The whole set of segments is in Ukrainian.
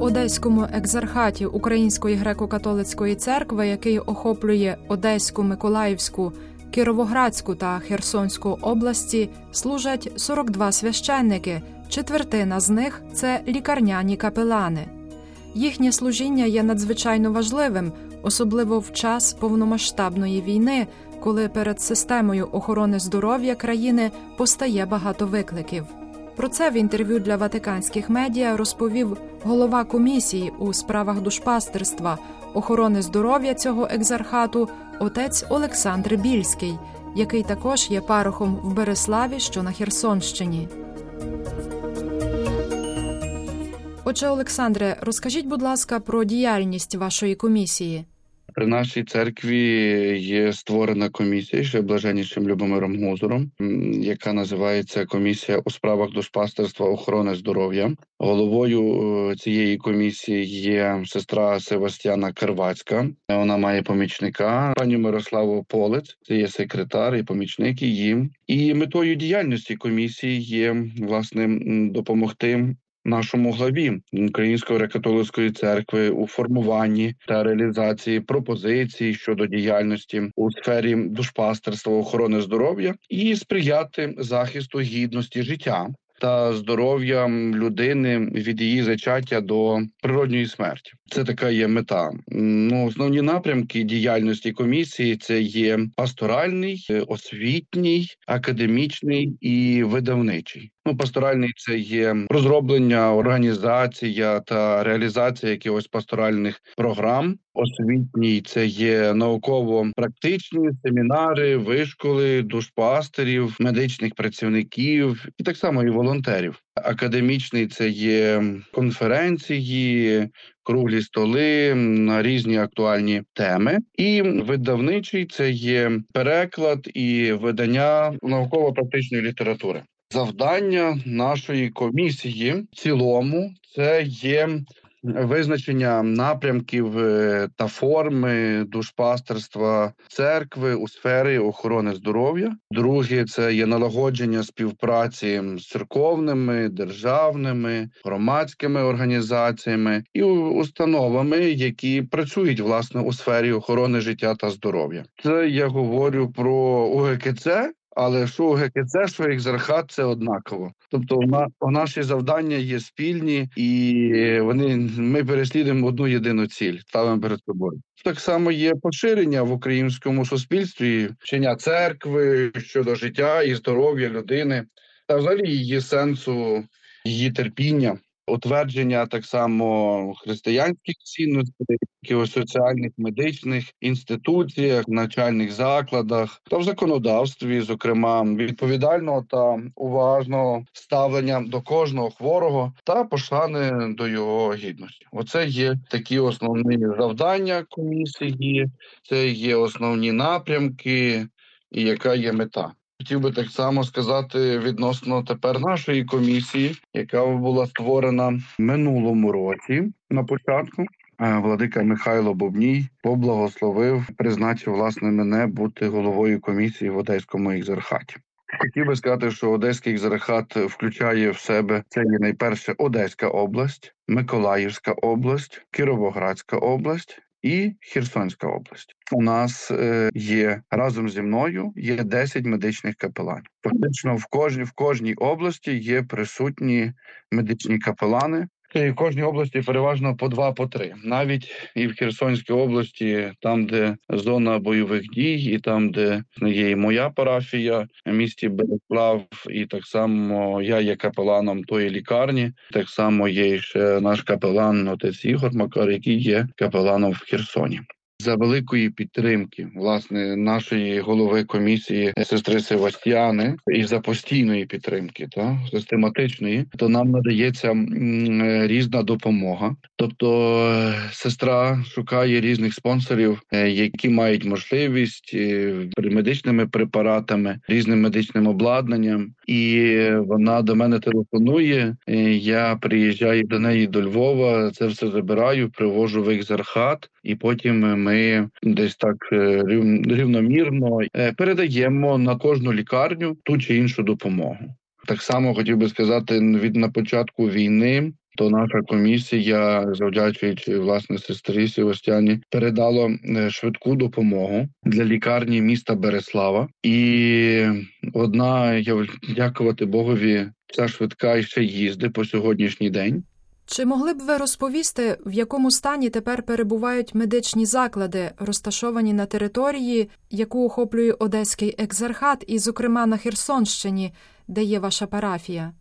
В Одеському екзархаті Української греко-католицької церкви, який охоплює Одеську, Миколаївську, Кіровоградську та Херсонську області, служать 42 священники. Четвертина з них це лікарняні капелани. Їхнє служіння є надзвичайно важливим, особливо в час повномасштабної війни, коли перед системою охорони здоров'я країни постає багато викликів. Про це в інтерв'ю для ватиканських медіа розповів голова комісії у справах душпастерства охорони здоров'я цього екзархату отець Олександр Більський, який також є парохом в Береславі, що на Херсонщині. Отже, Олександре, розкажіть, будь ласка, про діяльність вашої комісії. При нашій церкві є створена комісія ще блаженнішим Любомиром Гузором, яка називається комісія у справах душпастерства охорони здоров'я. Головою е, цієї комісії є сестра Севастьяна Карвацька. Вона має помічника пані Мирославу Полець. Це є секретар і помічник її. І метою діяльності комісії є власне допомогти нашому главі Української греко-католицької церкви у формуванні та реалізації пропозицій щодо діяльності у сфері душпастерства охорони здоров'я і сприяти захисту гідності життя. Та здоров'я людини від її зачаття до природньої смерті це така є мета. Ну основні напрямки діяльності комісії це є пасторальний, освітній, академічний і видавничий. Ну, пасторальний це є розроблення, організація та реалізація якихось пасторальних програм. Освітній це є науково-практичні семінари, вишколи, душпастерів, медичних працівників і так само і волонтерів. Академічний це є конференції, круглі столи на різні актуальні теми. І видавничий це є переклад і видання науково-практичної літератури. Завдання нашої комісії в цілому це є визначення напрямків е, та форми душпастерства церкви у сфері охорони здоров'я. Друге це є налагодження співпраці з церковними, державними, громадськими організаціями і установами, які працюють власне у сфері охорони життя та здоров'я. Це я говорю про УГКЦ, але що ГКЦ, що екзархат це однаково. Тобто, на наші завдання є спільні, і вони ми переслідуємо одну єдину ціль, ставимо перед собою. Так само є поширення в українському суспільстві, вчення церкви щодо життя і здоров'я людини, та взагалі її сенсу, її терпіння утвердження так само християнських цінностей, у соціальних медичних інституціях, навчальних закладах та в законодавстві, зокрема відповідального та уважного ставлення до кожного хворого та пошани до його гідності. Оце є такі основні завдання комісії, це є основні напрямки, і яка є мета. Хотів би так само сказати відносно тепер нашої комісії, яка була створена минулому році на початку. Владика Михайло Бобній поблагословив, призначив власне мене бути головою комісії в Одеському екзархаті. Хотів би сказати, що Одеський екзархат включає в себе це є найперше Одеська область, Миколаївська область, Кіровоградська область і Херсонська область. У нас е, є разом зі мною є 10 медичних капеланів. Фактично в кожній в кожній області є присутні медичні капелани. В кожній області переважно по два, по три. Навіть і в Херсонській області, там, де зона бойових дій, і там, де є і моя парафія, місті Береслав, і так само я є капеланом тої лікарні. Так само є ще наш капелан, отець Ігор Макар, який є капеланом в Херсоні за великої підтримки власне нашої голови комісії сестри Севастьяни і за постійної підтримки, та систематичної, то нам надається різна допомога. Тобто е, сестра шукає різних спонсорів, е, які мають можливість е, медичними препаратами, різним медичним обладнанням, і вона до мене телефонує. Я приїжджаю до неї до Львова. Це все забираю, привожу в екзархат, і потім ми ми десь так е, рівномірно е, передаємо на кожну лікарню ту чи іншу допомогу. Так само хотів би сказати від на початку війни. То наша комісія, завдячуючи власне сестрі Севастяні, передала е, швидку допомогу для лікарні міста Береслава. І одна я дякувати Богові, ця швидка ще їздить по сьогоднішній день. Чи могли б ви розповісти, в якому стані тепер перебувають медичні заклади, розташовані на території, яку охоплює Одеський екзархат, і, зокрема, на Херсонщині, де є ваша парафія?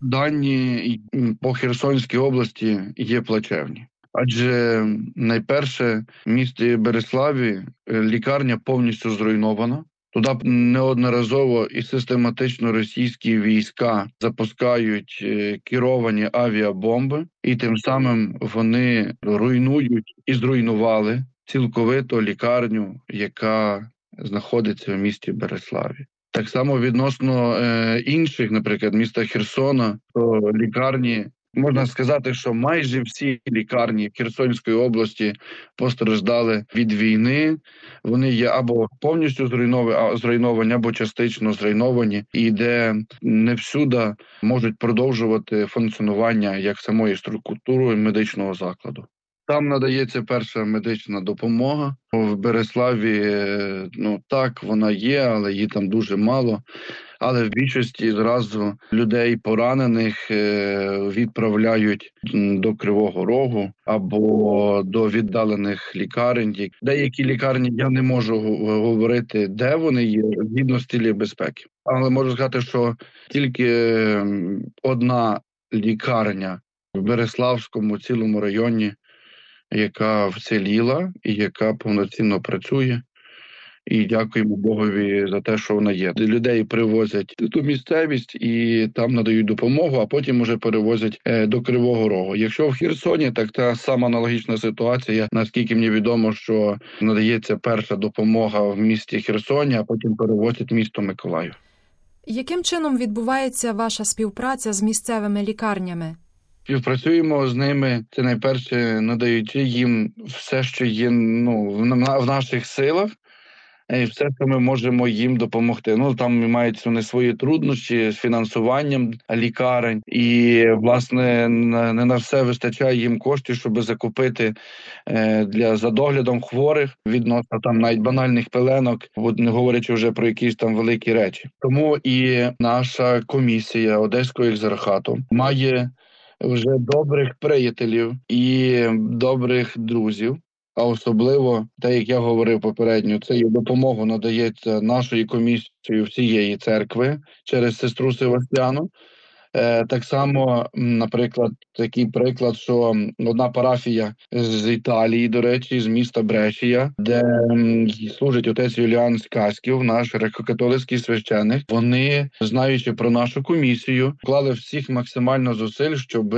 Дані по Херсонській області є плачевні. Адже найперше в місті Береславі лікарня повністю зруйнована. Туди неодноразово і систематично російські війська запускають е, керовані авіабомби, і тим самим вони руйнують і зруйнували цілковито лікарню, яка знаходиться в місті Береславі. Так само відносно е, інших, наприклад, міста Херсона, то лікарні Можна сказати, що майже всі лікарні Херсонської області постраждали від війни. Вони є або повністю зруйновані, або частично зруйновані, і де не всюди можуть продовжувати функціонування як самої структури медичного закладу. Там надається перша медична допомога в Береславі. Ну так вона є, але її там дуже мало але в більшості зразу людей поранених е, відправляють до Кривого Рогу або до віддалених лікарень. Деякі лікарні я не можу говорити, де вони є згідно стилі безпеки, але можу сказати, що тільки одна лікарня в Береславському цілому районі, яка вціліла і яка повноцінно працює і дякуємо Богові за те, що вона є. Людей привозять ту місцевість і там надають допомогу, а потім уже перевозять е, до Кривого Рогу. Якщо в Херсоні, так та сама аналогічна ситуація. Наскільки мені відомо, що надається перша допомога в місті Херсоні, а потім перевозять місто Миколаїв. Яким чином відбувається ваша співпраця з місцевими лікарнями? Співпрацюємо з ними. Це найперше надаючи їм все, що є ну в наших силах і все, що ми можемо їм допомогти. Ну там мають вони свої труднощі з фінансуванням лікарень, і власне не на все вистачає їм коштів, щоб закупити е, для за доглядом хворих відносно там навіть банальних пеленок, не говорячи вже про якісь там великі речі. Тому і наша комісія Одеського екзархату має вже добрих приятелів і добрих друзів. А особливо, те, як я говорив попередньо, це і допомогу надається нашою комісією всієї церкви через сестру Севастяну. Е, так само, наприклад, такий приклад, що одна парафія з Італії, до речі, з міста Брешія, де служить отець Юліан Скаськів, наш греко-католицький священик. Вони, знаючи про нашу комісію, вклали всіх максимально зусиль, щоб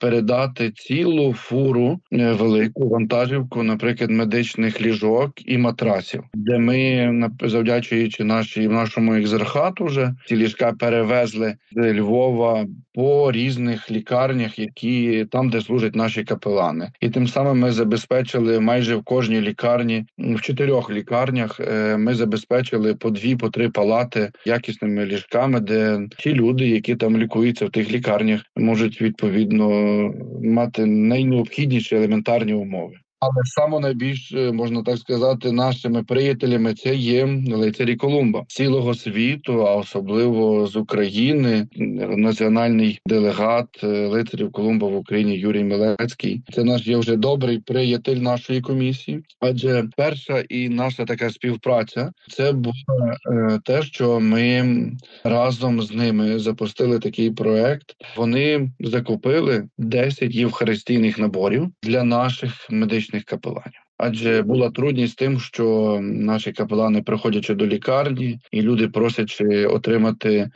передати цілу фуру е, велику вантажівку, наприклад, медичних ліжок і матрасів, де ми завдячуючи нашій нашому екзархату, вже ці ліжка перевезли з Львова. Львова по різних лікарнях, які там, де служать наші капелани, і тим самим ми забезпечили майже в кожній лікарні, в чотирьох лікарнях. Е, ми забезпечили по дві, по три палати якісними ліжками, де ті люди, які там лікуються в тих лікарнях, можуть відповідно мати найнеобхідніші елементарні умови. Але саме найбільш е, можна так сказати, нашими приятелями це є лицарі Колумба цілого світу, а особливо з України, національний делегат е, лицарів Колумба в Україні Юрій Милецький. Це наш є вже добрий приятель нашої комісії. Адже перша і наша така співпраця це було е, те, що ми разом з ними запустили такий проект. Вони закупили 10 євхаристійних наборів для наших медичних медичних капеланів. Адже була трудність з тим, що наші капелани, приходячи до лікарні, і люди просячи отримати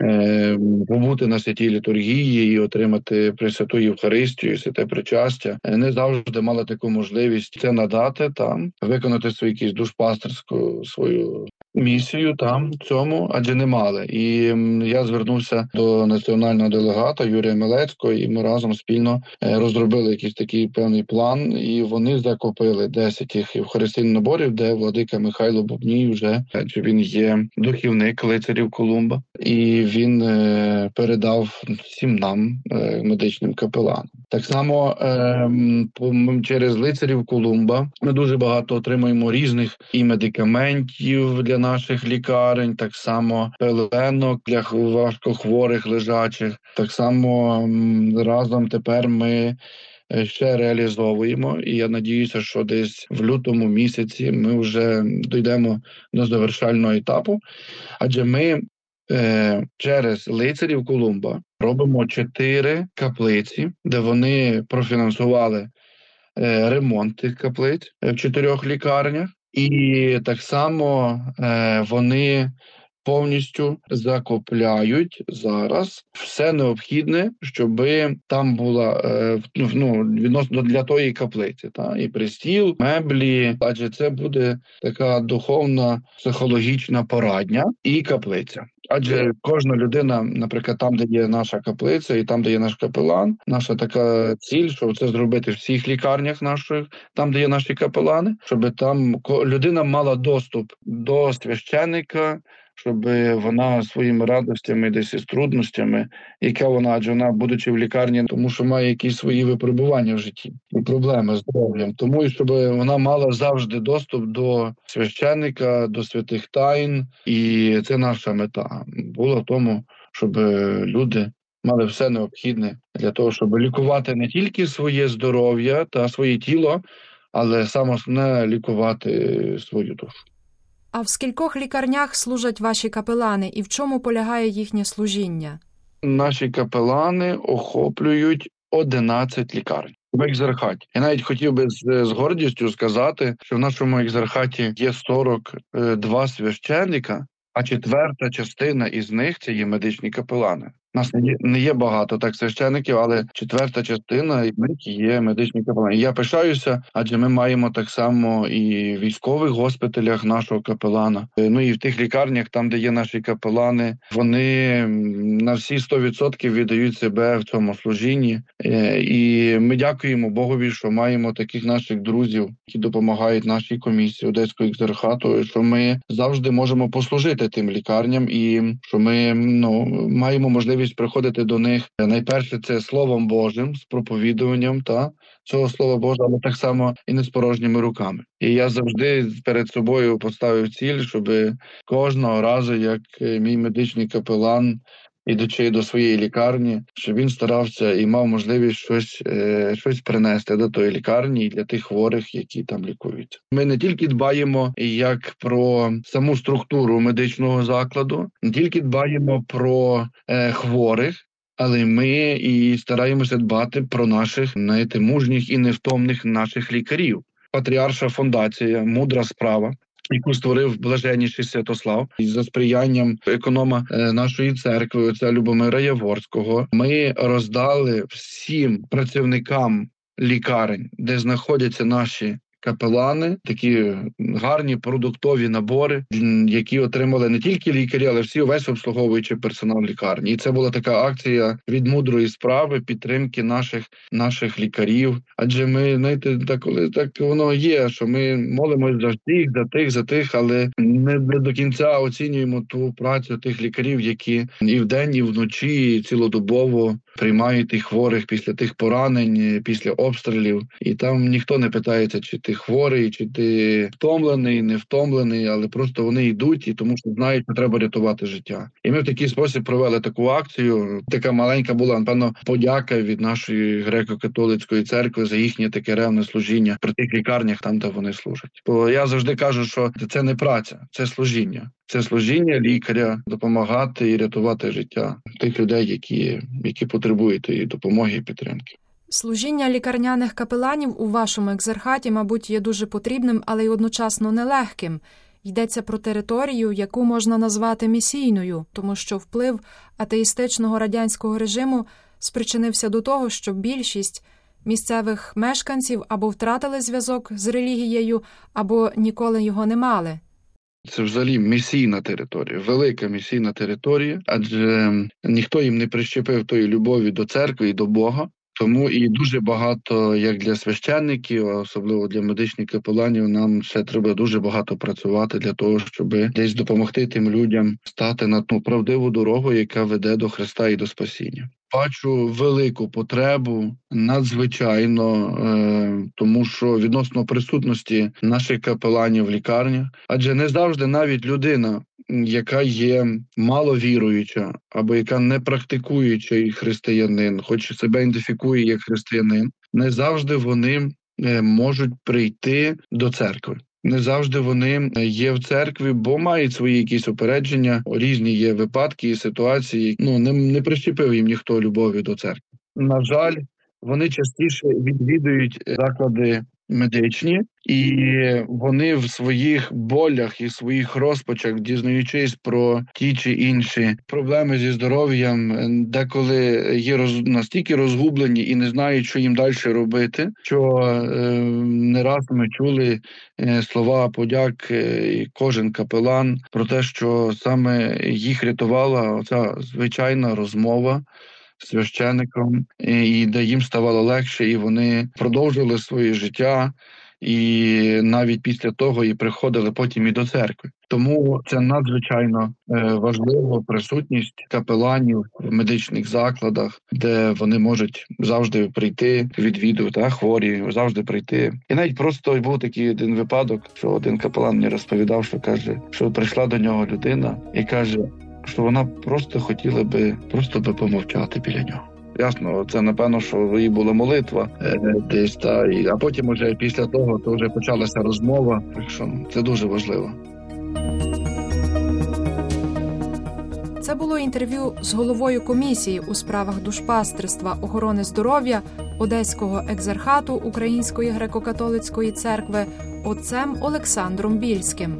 е, побути на святій літургії і отримати Пресвяту Євхаристію, святе причастя, не завжди мали таку можливість це надати там, виконати свою якусь душпастерську свою місію там цьому, адже не мали. І я звернувся до національного делегата Юрія Милецького, і ми разом спільно е, розробили якийсь такий певний план, і вони закупили 10 їх євхаристійних наборів, де владика Михайло Бубній вже адже він є духівник лицарів Колумба, і він е, передав всім нам е, медичним капеланам. Так само через лицарів Колумба ми дуже багато отримуємо різних і медикаментів для наших лікарень, так само пеленок для важкохворих лежачих. Так само разом тепер ми. Е, ще реалізовуємо, і я надіюся, що десь в лютому місяці ми вже дійдемо до завершального етапу, адже ми е, через лицарів Колумба робимо чотири каплиці, де вони профінансували е, ремонт тих каплиць в чотирьох лікарнях. І так само е, вони повністю закупляють зараз все необхідне, щоб там була е, ну, відносно для тої каплиці, та і пристіл, меблі, адже це буде така духовна психологічна порадня і каплиця. Адже кожна людина, наприклад, там, де є наша каплиця, і там, де є наш капелан, наша така ціль, щоб це зробити в всіх лікарнях наших, там, де є наші капелани, щоб там людина мала доступ до священика, щоб вона своїми радостями, десь із трудностями, яка вона адже вона, будучи в лікарні, тому що має якісь свої випробування в житті і проблеми з здоров'ям. Тому і щоб вона мала завжди доступ до священника, до святих тайн, і це наша мета була в тому, щоб люди. Мали все необхідне для того, щоб лікувати не тільки своє здоров'я та своє тіло, але саме основне лікувати свою душу. А в скількох лікарнях служать ваші капелани і в чому полягає їхнє служіння? Наші капелани охоплюють 11 лікарень. В екзархаті. Я навіть хотів би з, з гордістю сказати, що в нашому екзархаті є 42 священника, а четверта частина із них це є медичні капелани нас не є, багато так священиків, але четверта частина і є медичні капелани. Я пишаюся, адже ми маємо так само і в військових госпіталях нашого капелана. Ну і в тих лікарнях, там де є наші капелани, вони на всі 100% віддають себе в цьому служінні. Е, і ми дякуємо Богові, що маємо таких наших друзів, які допомагають нашій комісії Одеського екзархату, що ми завжди можемо послужити тим лікарням, і що ми ну маємо можливість можливість приходити до них найперше це словом Божим з проповідуванням та цього слова Божого, але так само і не з порожніми руками. І я завжди перед собою поставив ціль, щоб кожного разу, як мій медичний капелан ідучи до своєї лікарні, щоб він старався і мав можливість щось е, щось принести до тої лікарні і для тих хворих, які там лікуються. Ми не тільки дбаємо як про саму структуру медичного закладу, не тільки дбаємо про е, хворих. Але ми і стараємося дбати про наших знаєте, мужніх і невтомних наших лікарів. Патріарша фундація, мудра справа яку створив блаженніший Святослав, і за сприянням економа е, нашої церкви, отця Любомира Яворського, ми роздали всім працівникам лікарень, де знаходяться наші капелани, такі гарні продуктові набори, які отримали не тільки лікарі, але всі увесь обслуговуючий персонал лікарні. І це була така акція від мудрої справи підтримки наших наших лікарів. Адже ми знаєте, так коли так воно є, що ми молимось за тих, за тих, за тих, але не до кінця оцінюємо ту працю тих лікарів, які і вдень, і вночі і цілодобово приймають тих хворих після тих поранень, після обстрілів, і там ніхто не питається, чи ти хворий, чи ти втомлений, не втомлений, але просто вони йдуть і тому, що знають, що треба рятувати життя. І ми в такий спосіб провели таку акцію. Така маленька була напевно подяка від нашої греко-католицької церкви за їхнє таке ревне служіння при тих лікарнях, там де вони служать. Бо я завжди кажу, що це не праця, це служіння. Це служіння лікаря допомагати і рятувати життя тих людей, які які потребують і допомоги і підтримки. Служіння лікарняних капеланів у вашому екзархаті, мабуть, є дуже потрібним, але й одночасно нелегким. Йдеться про територію, яку можна назвати місійною, тому що вплив атеїстичного радянського режиму спричинився до того, що більшість місцевих мешканців або втратили зв'язок з релігією, або ніколи його не мали. Це взагалі місійна територія, велика місійна територія, адже ніхто їм не прищепив тої любові до церкви і до Бога. Тому і дуже багато, як для священників, особливо для медичних капеланів, нам ще треба дуже багато працювати для того, щоб десь допомогти тим людям стати на ту правдиву дорогу, яка веде до Христа і до спасіння. Бачу велику потребу надзвичайно, е, тому що відносно присутності наших капеланів в лікарнях, адже не завжди навіть людина, яка є маловіруюча або яка не практикуючий християнин, хоч себе ідентифікує як християнин, не завжди вони е, можуть прийти до церкви. Не завжди вони є в церкві, бо мають свої якісь упередження. Різні є випадки і ситуації. Ну не, не прищепив їм ніхто любові до церкви. На жаль, вони частіше відвідують заклади медичні, і вони в своїх болях і своїх розпачах, дізнаючись про ті чи інші проблеми зі здоров'ям, деколи є роз настільки розгублені і не знають, що їм далі робити. Що е, не раз ми чули е, слова подяк, е, кожен капелан про те, що саме їх рятувала оця звичайна розмова священником, і де їм ставало легше, і вони продовжили своє життя. І навіть після того і приходили потім і до церкви. Тому це надзвичайно е, важливо присутність капеланів в медичних закладах, де вони можуть завжди прийти відвідувати а хворі, завжди прийти. І навіть просто був такий один випадок, що один капелан мені розповідав, що каже, що прийшла до нього людина і каже: що вона просто хотіла би просто би помовчати біля нього. Ясно, це напевно, що її була молитва е, десь та і а потім, уже після того, то вже почалася розмова. Так що це дуже важливо. Це було інтерв'ю з головою комісії у справах душпастерства охорони здоров'я Одеського екзархату Української греко-католицької церкви отцем Олександром Більським.